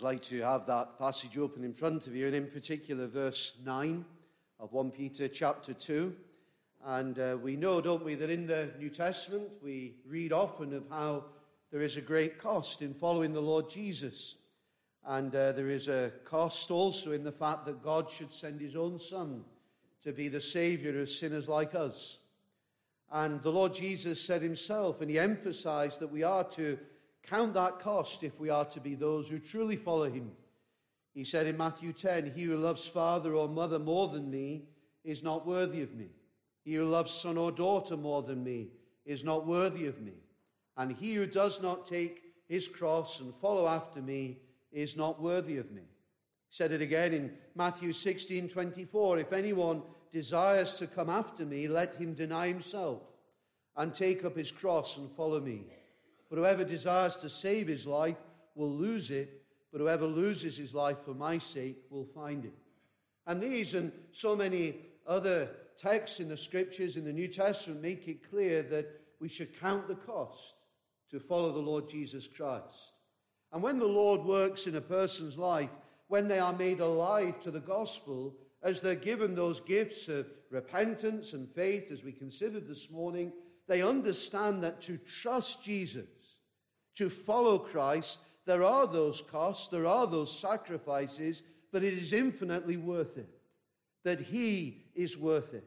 I'd like to have that passage open in front of you, and in particular, verse 9 of 1 Peter chapter 2. And uh, we know, don't we, that in the New Testament we read often of how there is a great cost in following the Lord Jesus. And uh, there is a cost also in the fact that God should send his own Son to be the Savior of sinners like us. And the Lord Jesus said himself, and he emphasized that we are to count that cost if we are to be those who truly follow him. He said in Matthew 10, He who loves father or mother more than me is not worthy of me. He who loves son or daughter more than me is not worthy of me. And he who does not take his cross and follow after me is not worthy of me. He said it again in Matthew 16 24. If anyone desires to come after me, let him deny himself and take up his cross and follow me. But whoever desires to save his life will lose it, but whoever loses his life for my sake will find it. And these and so many other texts in the scriptures in the New Testament make it clear that we should count the cost to follow the Lord Jesus Christ. And when the Lord works in a person's life, when they are made alive to the gospel, as they're given those gifts of repentance and faith, as we considered this morning, they understand that to trust Jesus to follow Christ, there are those costs, there are those sacrifices, but it is infinitely worth it. That He is worth it.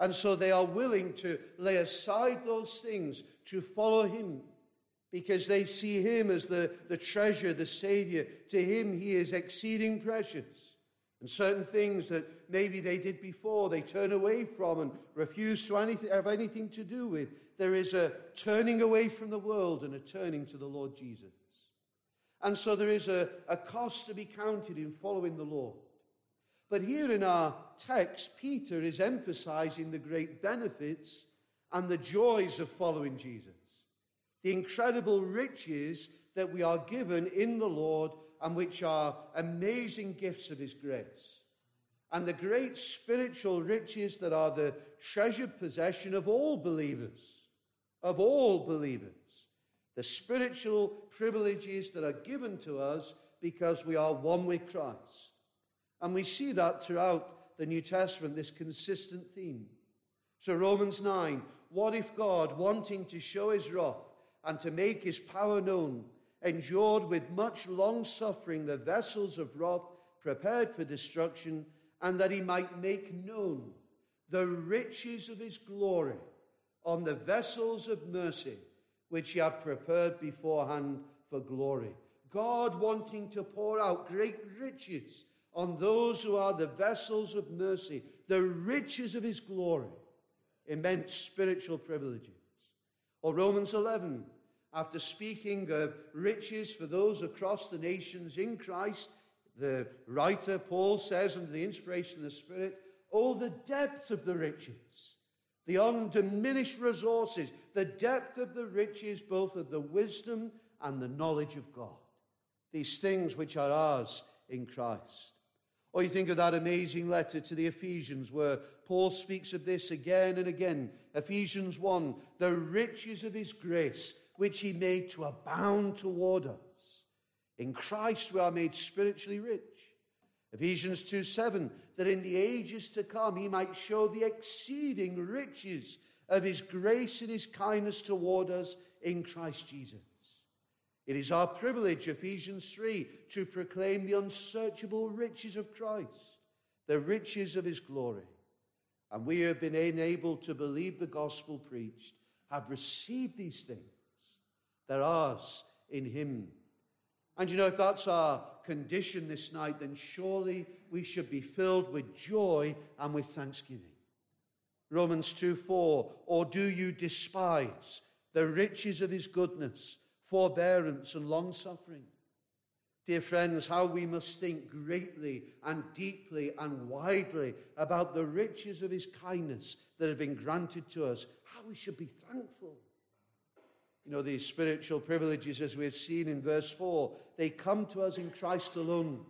And so they are willing to lay aside those things to follow Him because they see Him as the, the treasure, the Savior. To Him, He is exceeding precious. And certain things that maybe they did before, they turn away from and refuse to anything, have anything to do with. There is a turning away from the world and a turning to the Lord Jesus. And so there is a, a cost to be counted in following the Lord. But here in our text, Peter is emphasizing the great benefits and the joys of following Jesus, the incredible riches that we are given in the Lord and which are amazing gifts of His grace, and the great spiritual riches that are the treasured possession of all believers, of all believers, the spiritual privileges that are given to us because we are one with Christ. And we see that throughout the New Testament, this consistent theme. So, Romans 9 what if God, wanting to show his wrath and to make his power known, endured with much long suffering the vessels of wrath prepared for destruction, and that he might make known the riches of his glory on the vessels of mercy which he had prepared beforehand for glory. God wanting to pour out great riches on those who are the vessels of mercy, the riches of his glory, immense spiritual privileges. Or Romans 11, after speaking of riches for those across the nations in Christ, the writer Paul says, under the inspiration of the Spirit, Oh, the depth of the riches, the undiminished resources, the depth of the riches, both of the wisdom and the knowledge of God. These things which are ours in Christ. Or you think of that amazing letter to the Ephesians where Paul speaks of this again and again. Ephesians 1 the riches of his grace which he made to abound toward us. In Christ we are made spiritually rich. Ephesians 2 7, that in the ages to come he might show the exceeding riches of his grace and his kindness toward us in Christ Jesus. It is our privilege, Ephesians 3, to proclaim the unsearchable riches of Christ, the riches of his glory. And we have been enabled to believe the gospel preached, have received these things they're ours in Him. And you know, if that's our condition this night, then surely we should be filled with joy and with thanksgiving. Romans 2 4, or do you despise the riches of his goodness, forbearance, and long suffering? Dear friends, how we must think greatly and deeply and widely about the riches of his kindness that have been granted to us, how we should be thankful. You know, these spiritual privileges, as we have seen in verse 4, they come to us in Christ alone.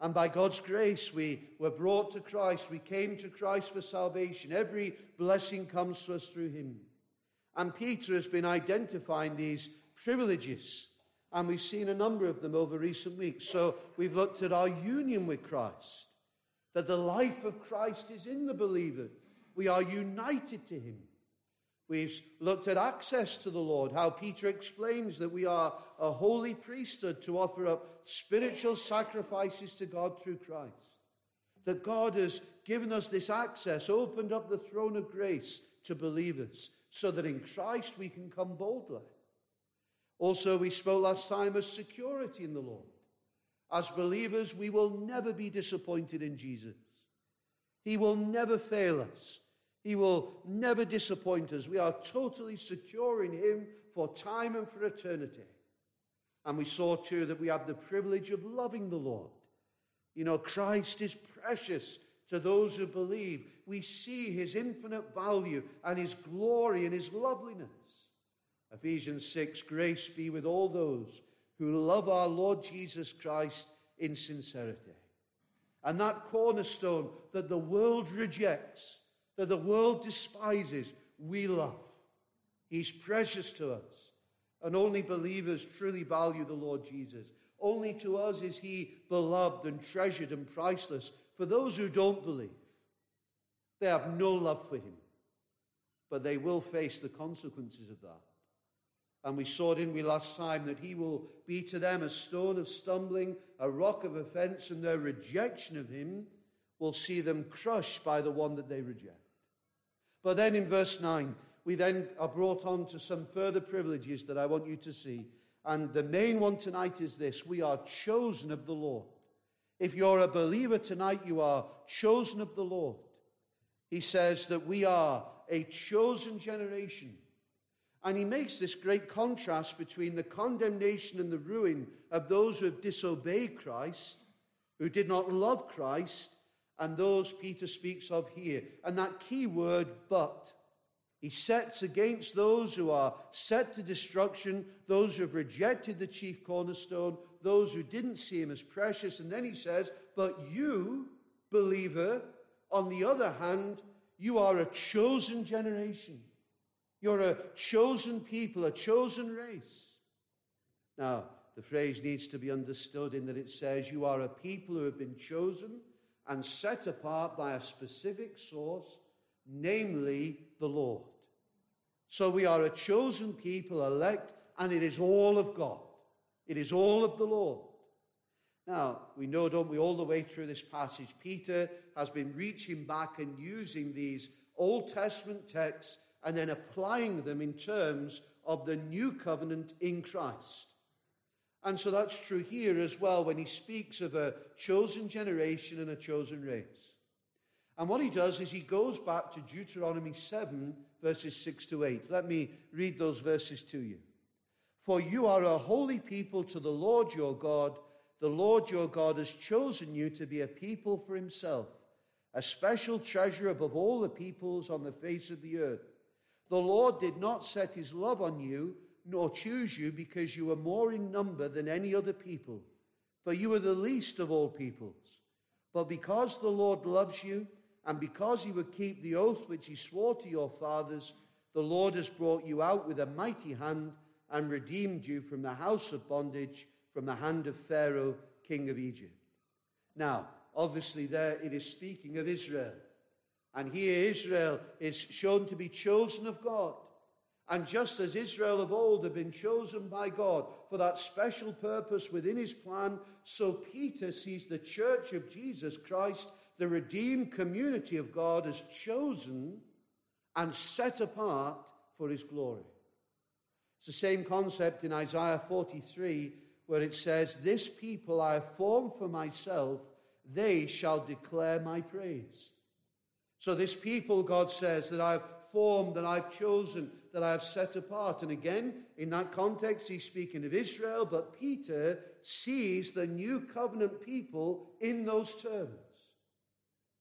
And by God's grace, we were brought to Christ. We came to Christ for salvation. Every blessing comes to us through Him. And Peter has been identifying these privileges And we've seen a number of them over recent weeks. So we've looked at our union with Christ, that the life of Christ is in the believer. We are united to him. We've looked at access to the Lord, how Peter explains that we are a holy priesthood to offer up spiritual sacrifices to God through Christ. That God has given us this access, opened up the throne of grace to believers, so that in Christ we can come boldly. Also, we spoke last time of security in the Lord. As believers, we will never be disappointed in Jesus. He will never fail us. He will never disappoint us. We are totally secure in Him for time and for eternity. And we saw too that we have the privilege of loving the Lord. You know, Christ is precious to those who believe. We see His infinite value and His glory and His loveliness. Ephesians 6 Grace be with all those who love our Lord Jesus Christ in sincerity. And that cornerstone that the world rejects that the world despises, we love. He's precious to us. And only believers truly value the Lord Jesus. Only to us is he beloved and treasured and priceless. For those who don't believe, they have no love for him. But they will face the consequences of that. And we saw, didn't we, last time, that he will be to them a stone of stumbling, a rock of offense, and their rejection of him will see them crushed by the one that they reject. But then in verse 9, we then are brought on to some further privileges that I want you to see. And the main one tonight is this we are chosen of the Lord. If you're a believer tonight, you are chosen of the Lord. He says that we are a chosen generation. And he makes this great contrast between the condemnation and the ruin of those who have disobeyed Christ, who did not love Christ, and those Peter speaks of here. And that key word, but. He sets against those who are set to destruction, those who have rejected the chief cornerstone, those who didn't see him as precious. And then he says, But you, believer, on the other hand, you are a chosen generation. You're a chosen people, a chosen race. Now, the phrase needs to be understood in that it says, You are a people who have been chosen and set apart by a specific source, namely the Lord. So we are a chosen people, elect, and it is all of God. It is all of the Lord. Now, we know, don't we, all the way through this passage, Peter has been reaching back and using these Old Testament texts and then applying them in terms of the new covenant in Christ. And so that's true here as well when he speaks of a chosen generation and a chosen race. And what he does is he goes back to Deuteronomy 7, verses 6 to 8. Let me read those verses to you. For you are a holy people to the Lord your God. The Lord your God has chosen you to be a people for himself, a special treasure above all the peoples on the face of the earth. The Lord did not set his love on you nor choose you because you are more in number than any other people, for you are the least of all peoples. But because the Lord loves you, and because he would keep the oath which he swore to your fathers, the Lord has brought you out with a mighty hand and redeemed you from the house of bondage, from the hand of Pharaoh, king of Egypt. Now, obviously, there it is speaking of Israel. And here Israel is shown to be chosen of God. And just as Israel of old had been chosen by God for that special purpose within his plan, so Peter sees the church of Jesus Christ, the redeemed community of God, as chosen and set apart for his glory. It's the same concept in Isaiah 43, where it says, This people I have formed for myself, they shall declare my praise. So, this people, God says, that I've formed, that I've chosen, that I have set apart. And again, in that context, he's speaking of Israel, but Peter sees the new covenant people in those terms.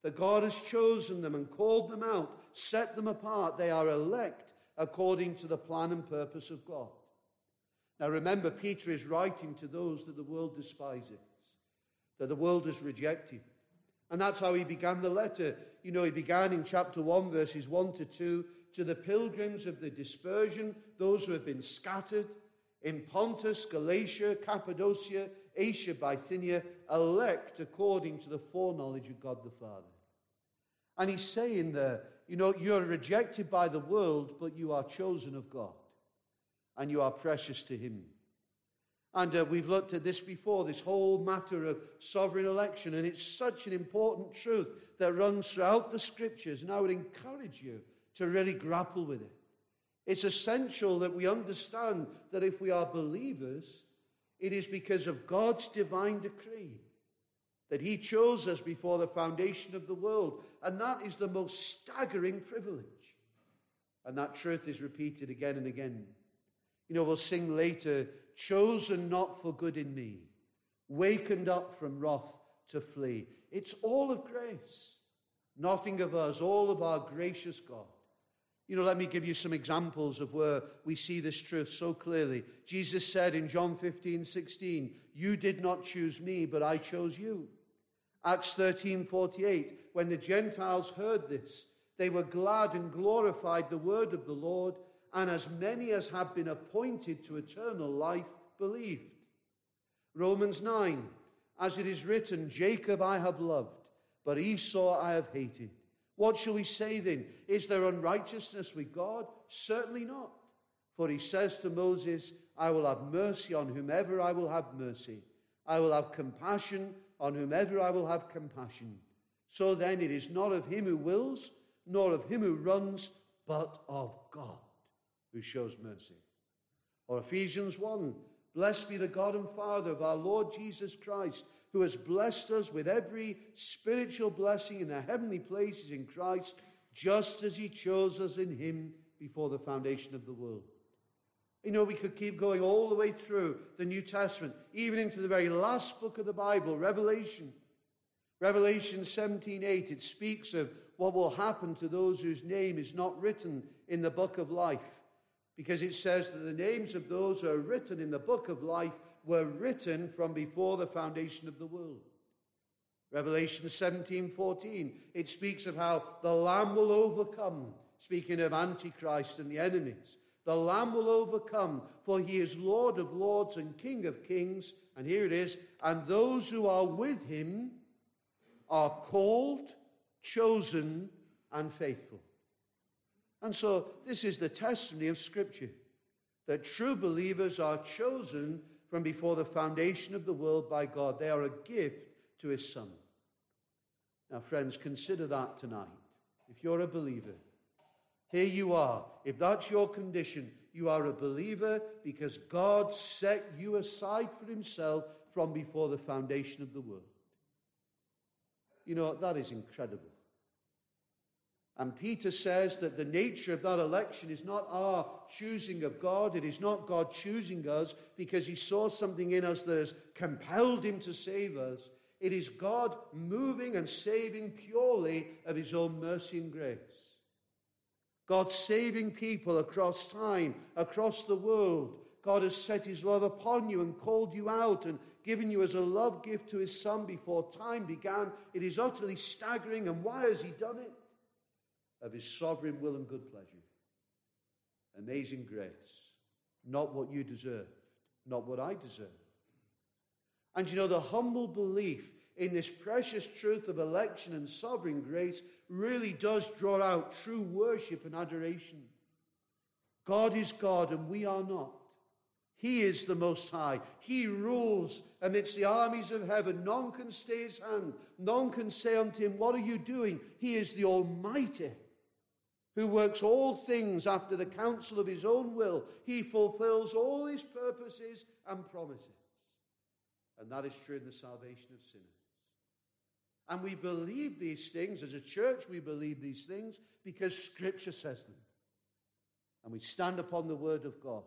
That God has chosen them and called them out, set them apart. They are elect according to the plan and purpose of God. Now remember, Peter is writing to those that the world despises, that the world has rejected. And that's how he began the letter. You know, he began in chapter 1, verses 1 to 2, to the pilgrims of the dispersion, those who have been scattered in Pontus, Galatia, Cappadocia, Asia, Bithynia, elect according to the foreknowledge of God the Father. And he's saying there, you know, you're rejected by the world, but you are chosen of God, and you are precious to him. And uh, we've looked at this before, this whole matter of sovereign election, and it's such an important truth that runs throughout the scriptures, and I would encourage you to really grapple with it. It's essential that we understand that if we are believers, it is because of God's divine decree that He chose us before the foundation of the world. And that is the most staggering privilege. And that truth is repeated again and again. You know, we'll sing later, chosen not for good in me, wakened up from wrath to flee. It's all of grace, nothing of us, all of our gracious God. You know, let me give you some examples of where we see this truth so clearly. Jesus said in John 15, 16, You did not choose me, but I chose you. Acts 13, 48, when the Gentiles heard this, they were glad and glorified the word of the Lord, and as many as have been appointed to eternal life believed. Romans 9, as it is written, Jacob I have loved, but Esau I have hated. What shall we say then? Is there unrighteousness with God? Certainly not. For he says to Moses, I will have mercy on whomever I will have mercy. I will have compassion on whomever I will have compassion. So then it is not of him who wills, nor of him who runs, but of God who shows mercy. Or Ephesians 1 Blessed be the God and Father of our Lord Jesus Christ who has blessed us with every spiritual blessing in the heavenly places in Christ, just as he chose us in him before the foundation of the world. You know, we could keep going all the way through the New Testament, even into the very last book of the Bible, Revelation. Revelation 17:8, it speaks of what will happen to those whose name is not written in the book of life. Because it says that the names of those who are written in the book of life were written from before the foundation of the world. Revelation 17 14, it speaks of how the Lamb will overcome, speaking of Antichrist and the enemies. The Lamb will overcome, for he is Lord of lords and King of kings. And here it is, and those who are with him are called, chosen, and faithful. And so, this is the testimony of Scripture that true believers are chosen from before the foundation of the world by God. They are a gift to his Son. Now, friends, consider that tonight. If you're a believer, here you are. If that's your condition, you are a believer because God set you aside for himself from before the foundation of the world. You know, that is incredible. And Peter says that the nature of that election is not our choosing of God. It is not God choosing us because he saw something in us that has compelled him to save us. It is God moving and saving purely of his own mercy and grace. God saving people across time, across the world. God has set his love upon you and called you out and given you as a love gift to his son before time began. It is utterly staggering. And why has he done it? Of his sovereign will and good pleasure. Amazing grace. Not what you deserved, not what I deserve. And you know, the humble belief in this precious truth of election and sovereign grace really does draw out true worship and adoration. God is God and we are not. He is the Most High. He rules amidst the armies of heaven. None can stay his hand. None can say unto him, What are you doing? He is the Almighty who works all things after the counsel of his own will. He fulfills all his purposes and promises. And that is true in the salvation of sinners. And we believe these things, as a church, we believe these things because Scripture says them. And we stand upon the Word of God.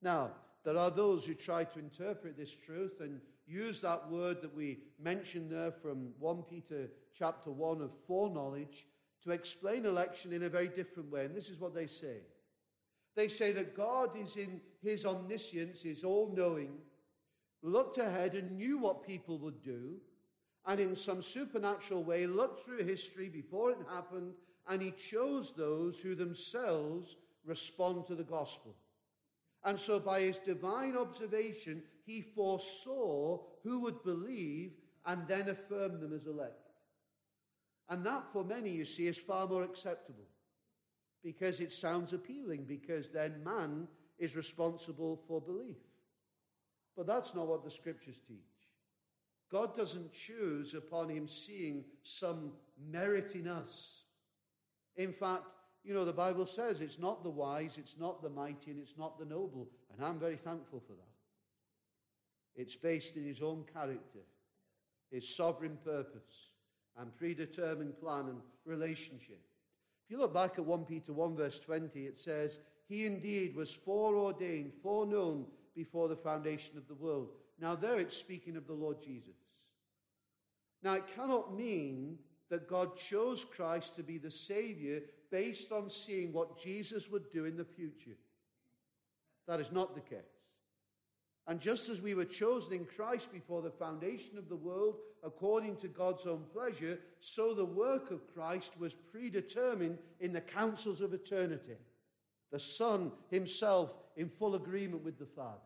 Now, there are those who try to interpret this truth and use that word that we mentioned there from 1 Peter chapter 1 of foreknowledge to explain election in a very different way. And this is what they say they say that God is in his omniscience, his all knowing, looked ahead and knew what people would do, and in some supernatural way looked through history before it happened, and he chose those who themselves respond to the gospel. And so, by his divine observation, he foresaw who would believe and then affirm them as elect. And that, for many, you see, is far more acceptable because it sounds appealing, because then man is responsible for belief. But that's not what the scriptures teach. God doesn't choose upon him seeing some merit in us. In fact, you know, the Bible says it's not the wise, it's not the mighty, and it's not the noble. And I'm very thankful for that. It's based in his own character, his sovereign purpose, and predetermined plan and relationship. If you look back at 1 Peter 1, verse 20, it says, He indeed was foreordained, foreknown before the foundation of the world. Now, there it's speaking of the Lord Jesus. Now, it cannot mean that God chose Christ to be the Savior based on seeing what Jesus would do in the future. That is not the case. And just as we were chosen in Christ before the foundation of the world according to God's own pleasure, so the work of Christ was predetermined in the councils of eternity. The Son himself in full agreement with the Father.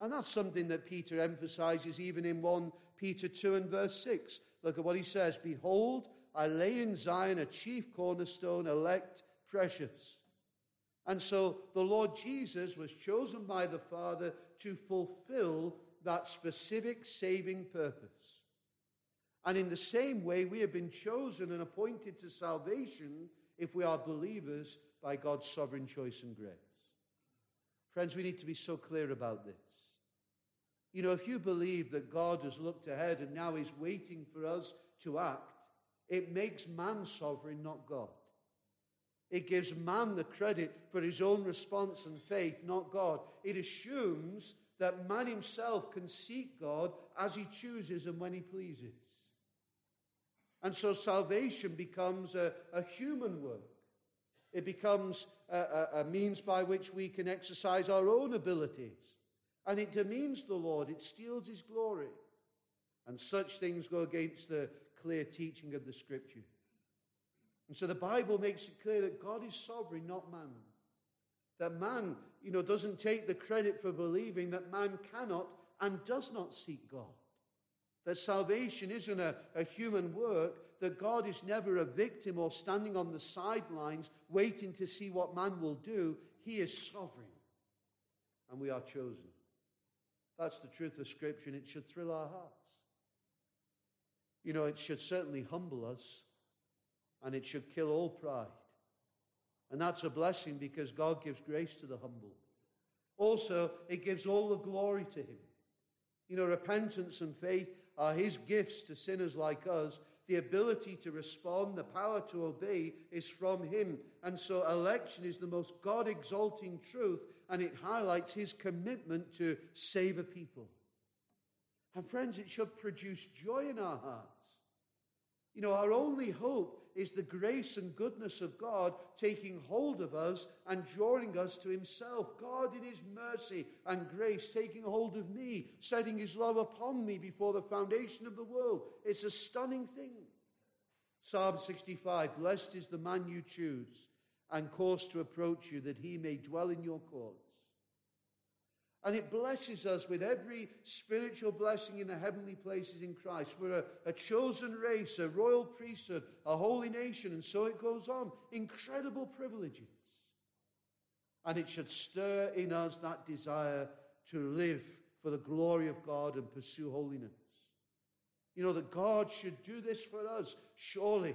And that's something that Peter emphasizes even in 1 Peter 2 and verse 6. Look at what he says Behold, I lay in Zion a chief cornerstone, elect, precious. And so the Lord Jesus was chosen by the Father to fulfill that specific saving purpose. And in the same way, we have been chosen and appointed to salvation if we are believers by God's sovereign choice and grace. Friends, we need to be so clear about this. You know, if you believe that God has looked ahead and now is waiting for us to act, it makes man sovereign, not God. It gives man the credit for his own response and faith, not God. It assumes that man himself can seek God as he chooses and when he pleases. And so salvation becomes a, a human work. It becomes a, a, a means by which we can exercise our own abilities and it demeans the Lord, it steals his glory. And such things go against the clear teaching of the scripture. And so the Bible makes it clear that God is sovereign, not man. That man, you know, doesn't take the credit for believing that man cannot and does not seek God. That salvation isn't a, a human work, that God is never a victim or standing on the sidelines waiting to see what man will do. He is sovereign. And we are chosen. That's the truth of Scripture, and it should thrill our hearts. You know, it should certainly humble us, and it should kill all pride. And that's a blessing because God gives grace to the humble. Also, it gives all the glory to Him. You know, repentance and faith are His gifts to sinners like us. The ability to respond, the power to obey is from Him. And so, election is the most God exalting truth and it highlights his commitment to save a people. And friends, it should produce joy in our hearts. You know, our only hope is the grace and goodness of God taking hold of us and drawing us to Himself. God, in His mercy and grace, taking hold of me, setting His love upon me before the foundation of the world. It's a stunning thing. Psalm 65 Blessed is the man you choose and cause to approach you that he may dwell in your courts. And it blesses us with every spiritual blessing in the heavenly places in Christ. We're a, a, chosen race, a royal priesthood, a holy nation, and so it goes on. Incredible privileges. And it should stir in us that desire to live for the glory of God and pursue holiness. You know, that God should do this for us. Surely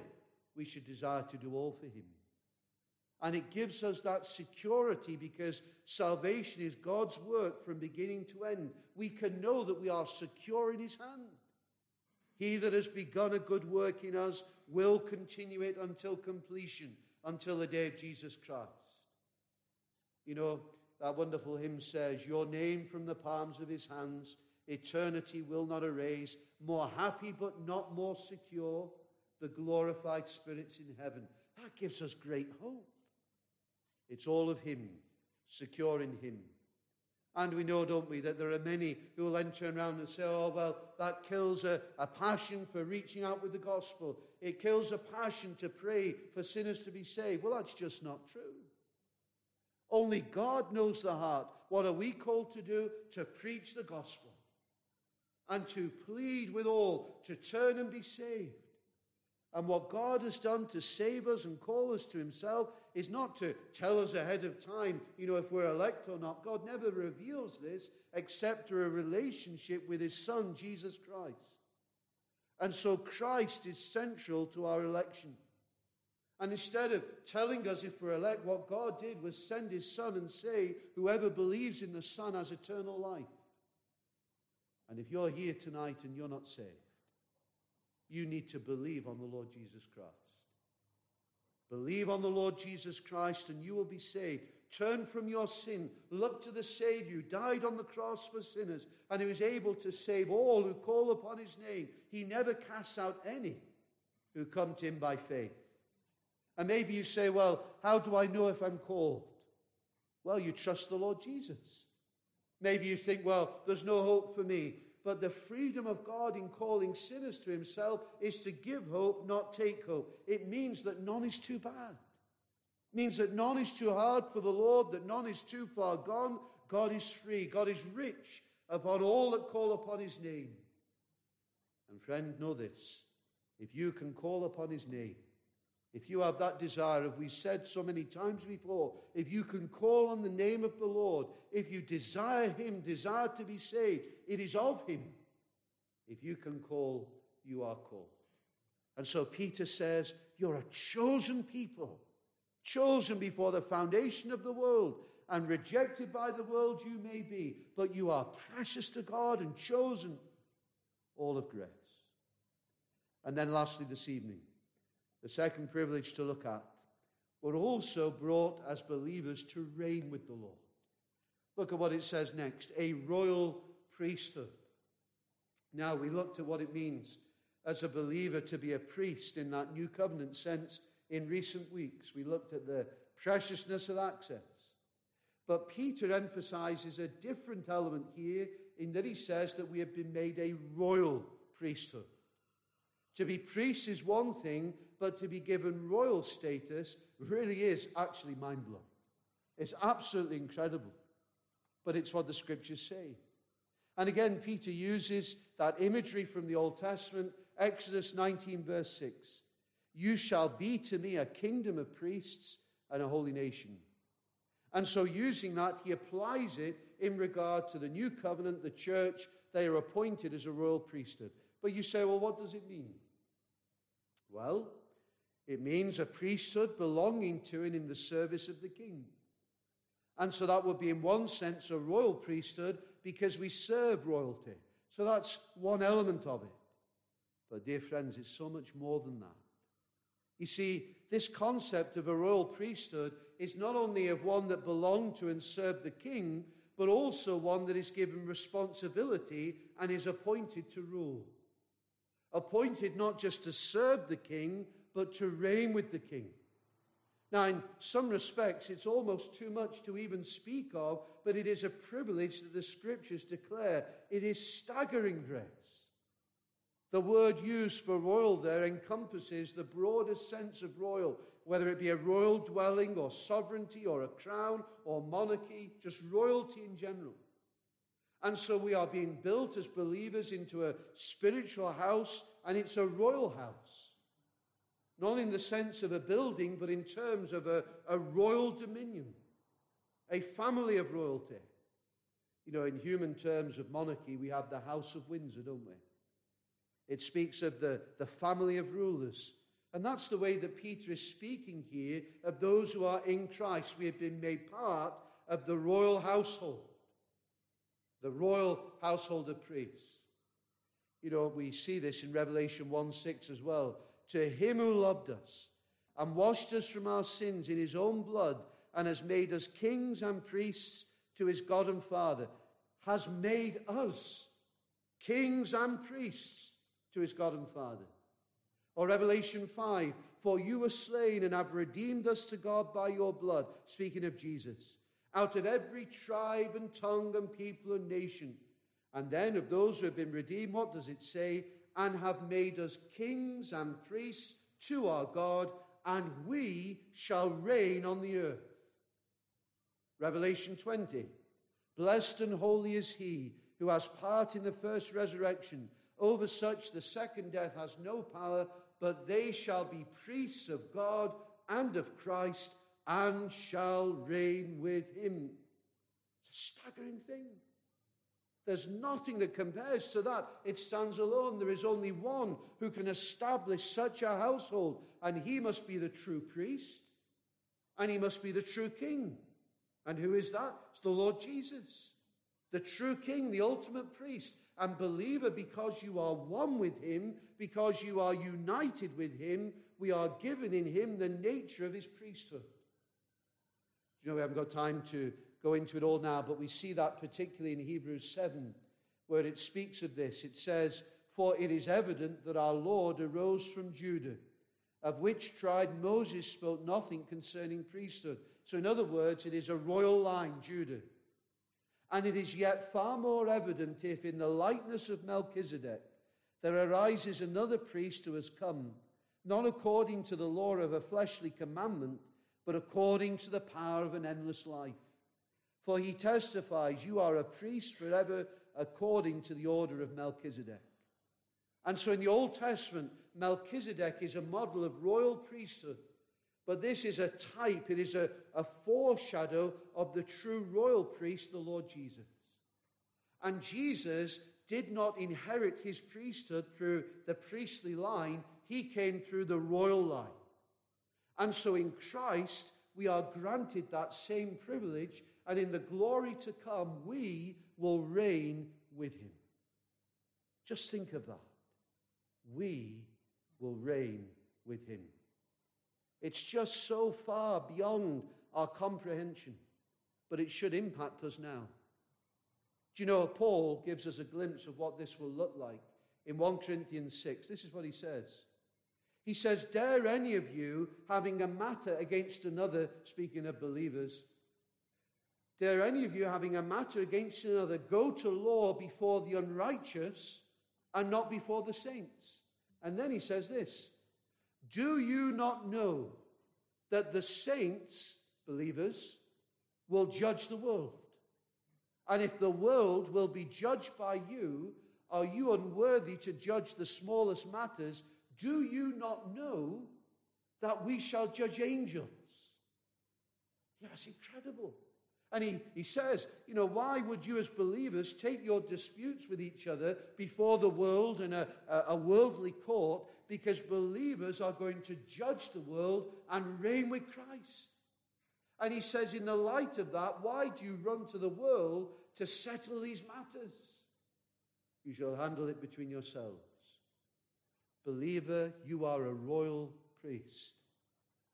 we should desire to do all for Him. And it gives us that security because salvation is God's work from beginning to end. We can know that we are secure in His hand. He that has begun a good work in us will continue it until completion, until the day of Jesus Christ. You know, that wonderful hymn says, Your name from the palms of His hands, eternity will not erase. More happy but not more secure, the glorified spirits in heaven. That gives us great hope. It's all of Him, secure in Him. And we know, don't we, that there are many who will then turn around and say, oh, well, that kills a, a, passion for reaching out with the gospel. It kills a passion to pray for sinners to be saved. Well, that's just not true. Only God knows the heart. What are we called to do? To preach the gospel and to plead with all to turn and be saved. And what God has done to save us and call us to Himself is not to tell us ahead of time, you know, if we're elect or not. God never reveals this except through a relationship with His Son, Jesus Christ. And so Christ is central to our election. And instead of telling us if we're elect, what God did was send His Son and say, Whoever believes in the Son has eternal life. And if you're here tonight and you're not saved, you need to believe on the Lord Jesus Christ. Believe on the Lord Jesus Christ and you will be saved. Turn from your sin. Look to the Savior who died on the cross for sinners and who is able to save all who call upon his name. He never casts out any who come to him by faith. And maybe you say, Well, how do I know if I'm called? Well, you trust the Lord Jesus. Maybe you think, Well, there's no hope for me. But the freedom of God in calling sinners to himself is to give hope, not take hope. It means that none is too bad. It means that none is too hard for the Lord, that none is too far gone. God is free. God is rich upon all that call upon his name. And friend, know this. If you can call upon his name, if you have that desire, as we said so many times before, if you can call on the name of the Lord, if you desire Him, desire to be saved, it is of Him. If you can call, you are called. And so Peter says, You're a chosen people, chosen before the foundation of the world, and rejected by the world you may be, but you are precious to God and chosen, all of grace. And then lastly, this evening, the second privilege to look at, were also brought as believers to reign with the Lord. Look at what it says next a royal priesthood. Now, we looked at what it means as a believer to be a priest in that new covenant sense in recent weeks. We looked at the preciousness of access. But Peter emphasizes a different element here in that he says that we have been made a royal priesthood. To be priests is one thing, but to be given royal status really is actually mind blowing. It's absolutely incredible. But it's what the scriptures say. And again, Peter uses that imagery from the Old Testament, Exodus 19, verse 6. You shall be to me a kingdom of priests and a holy nation. And so, using that, he applies it in regard to the new covenant, the church. They are appointed as a royal priesthood. But you say, well, what does it mean? Well, it means a priesthood belonging to and in the service of the king. And so that would be, in one sense, a royal priesthood because we serve royalty. So that's one element of it. But, dear friends, it's so much more than that. You see, this concept of a royal priesthood is not only of one that belonged to and served the king, but also one that is given responsibility and is appointed to rule. Appointed not just to serve the king, but to reign with the king. Now, in some respects, it's almost too much to even speak of, but it is a privilege that the scriptures declare. It is staggering grace. The word used for royal there encompasses the broadest sense of royal, whether it be a royal dwelling or sovereignty or a crown or monarchy, just royalty in general. And so we are being built as believers into a spiritual house, and it's a royal house not in the sense of a building, but in terms of a, a royal dominion, a family of royalty. You know, in human terms of monarchy, we have the House of Windsor, don't we? It speaks of the, the family of rulers. And that's the way that Peter is speaking here of those who are in Christ. We have been made part of the royal household, the royal household of priests. You know, we see this in Revelation 1 6 as well to him who loved us and washed us from our sins in his own blood and has made us kings and priests to his God and Father, has made us kings and priests to his God and Father. Or Revelation 5 For you were slain and have redeemed us to God by your blood, speaking of Jesus, out of every tribe and tongue and people and nation. And then of those who have been redeemed, what does it say? And have made us kings and priests to our God, and we shall reign on the earth. Revelation 20. Blessed and holy is he who has part in the first resurrection. Over such the second death has no power, but they shall be priests of God and of Christ and shall reign with him. It's a staggering thing. There's nothing that compares to that. It stands alone. There is only one who can establish such a household, and he must be the true priest, and he must be the true king. And who is that? It's the Lord Jesus, the true king, the ultimate priest and believer because you are one with him, because you are united with him, we are given in him the nature of his priesthood. You know, we haven't got time to go into it all now, but we see that particularly in Hebrews 7, where it speaks of this. It says, For it is evident that our Lord arose from Judah, of which tribe Moses spoke nothing concerning priesthood. So, in other words, it is a royal line, Judah. And it is yet far more evident if, in the likeness of Melchizedek, there arises another priest who has come, not according to the law of a fleshly commandment, but according to the power of an endless life. For he testifies, You are a priest forever according to the order of Melchizedek. And so in the Old Testament, Melchizedek is a model of royal priesthood. But this is a type, it is a, a foreshadow of the true royal priest, the Lord Jesus. And Jesus did not inherit his priesthood through the priestly line, he came through the royal line. And so in Christ, we are granted that same privilege, and in the glory to come, we will reign with him. Just think of that. We will reign with him. It's just so far beyond our comprehension, but it should impact us now. Do you know, Paul gives us a glimpse of what this will look like in 1 Corinthians 6. This is what he says. He says, Dare any of you, having a matter against another, speaking of believers, dare any of you, having a matter against another, go to law before the unrighteous and not before the saints? And then he says this Do you not know that the saints, believers, will judge the world? And if the world will be judged by you, are you unworthy to judge the smallest matters? Do you not know that we shall judge angels? Yes, incredible. And he, he says, you know, why would you as believers take your disputes with each other before the world in a, a, worldly court? Because believers are going to judge the world and reign with Christ. And he says, in the light of that, why do you run to the world to settle these matters? You shall handle it between yourselves. Believer, you are a royal priest,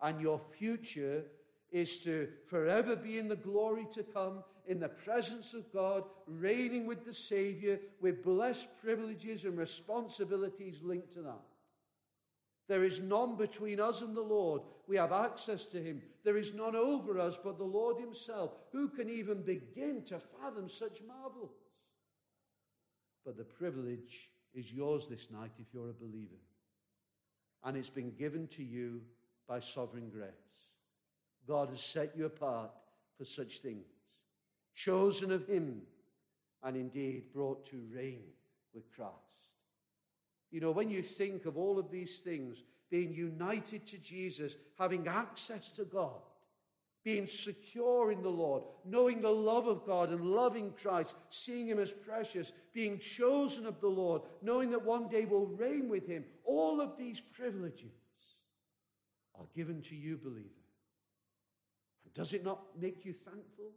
and your future is to forever be in the glory to come, in the presence of God, reigning with the Savior, with blessed privileges and responsibilities linked to that. There is none between us and the Lord. We have access to Him. There is none over us but the Lord Himself. Who can even begin to fathom such marvels? But the privilege is yours this night if you're a believer. And it's been given to you by sovereign grace. God has set you apart for such things, chosen of Him, and indeed brought to reign with Christ. You know, when you think of all of these things, being united to Jesus, having access to God, being secure in the Lord, knowing the love of God and loving Christ, seeing Him as precious, being chosen of the Lord, knowing that one day we'll reign with Him, all of these privileges are given to you, believer. Does it not make you thankful?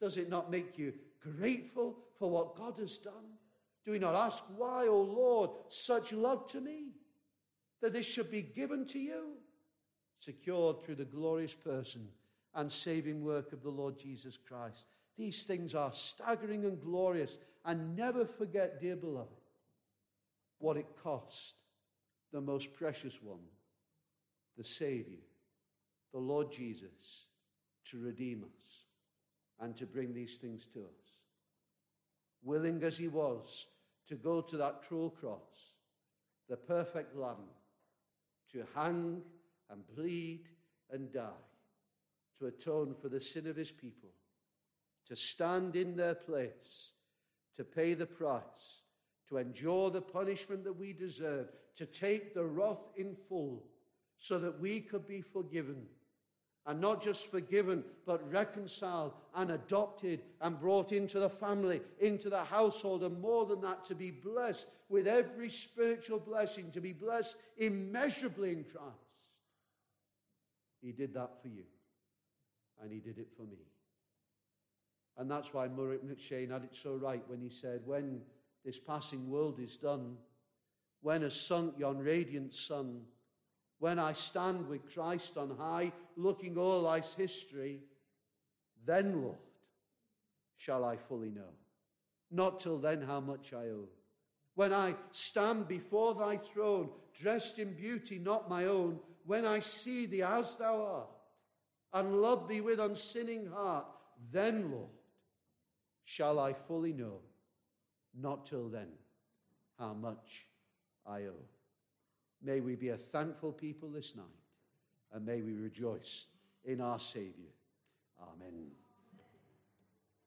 Does it not make you grateful for what God has done? Do we not ask, Why, O Lord, such love to me, that this should be given to you? Secured through the glorious person and saving work of the Lord Jesus Christ. These things are staggering and glorious. And never forget, dear beloved, what it cost the most precious one, the Savior, the Lord Jesus, to redeem us and to bring these things to us. Willing as he was to go to that cruel cross, the perfect Lamb, to hang and bleed and die to atone for the sin of his people, to stand in their place, to pay the price, to endure the punishment that we deserve, to take the wrath in full, so that we could be forgiven and not just forgiven, but reconciled and adopted and brought into the family, into the household, and more than that, to be blessed with every spiritual blessing, to be blessed immeasurably in Christ. He did that for you, and He did it for me. And that's why Murray M'Cheyne had it so right when he said, When this passing world is done, when has sunk yon radiant sun, when I stand with Christ on high, looking o'er life's history, then, Lord, shall I fully know. Not till then how much I owe. When I stand before thy throne, dressed in beauty not my own, when I see thee as thou art, and love thee with unsinning heart, then, Lord, shall I fully know. Not till then how much I owe. May we be a thankful people this night, and may we rejoice in our Savior. Amen.